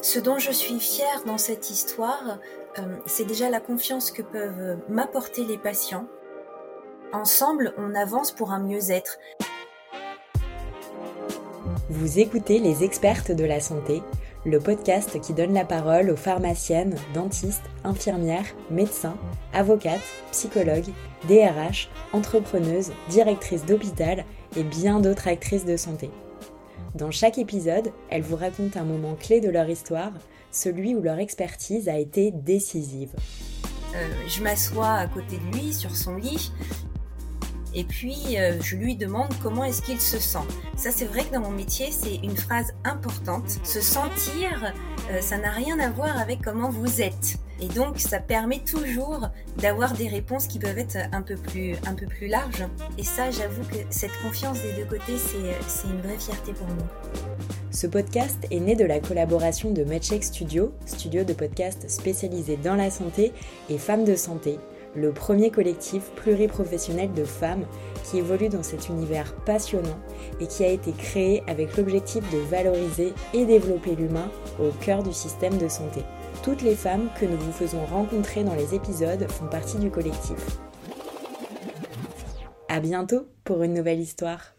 Ce dont je suis fière dans cette histoire, euh, c'est déjà la confiance que peuvent m'apporter les patients. Ensemble, on avance pour un mieux-être. Vous écoutez Les Expertes de la Santé, le podcast qui donne la parole aux pharmaciennes, dentistes, infirmières, médecins, avocates, psychologues, DRH, entrepreneuses, directrices d'hôpital et bien d'autres actrices de santé. Dans chaque épisode, elles vous racontent un moment clé de leur histoire, celui où leur expertise a été décisive. Euh, je m'assois à côté de lui sur son lit et puis euh, je lui demande comment est-ce qu'il se sent. Ça c'est vrai que dans mon métier c'est une phrase importante. Se sentir, euh, ça n'a rien à voir avec comment vous êtes. Et donc, ça permet toujours d'avoir des réponses qui peuvent être un peu plus, un peu plus larges. Et ça, j'avoue que cette confiance des deux côtés, c'est une vraie fierté pour nous. Ce podcast est né de la collaboration de MedCheck Studio, studio de podcast spécialisé dans la santé et femmes de santé, le premier collectif pluriprofessionnel de femmes qui évolue dans cet univers passionnant et qui a été créé avec l'objectif de valoriser et développer l'humain au cœur du système de santé. Toutes les femmes que nous vous faisons rencontrer dans les épisodes font partie du collectif. À bientôt pour une nouvelle histoire.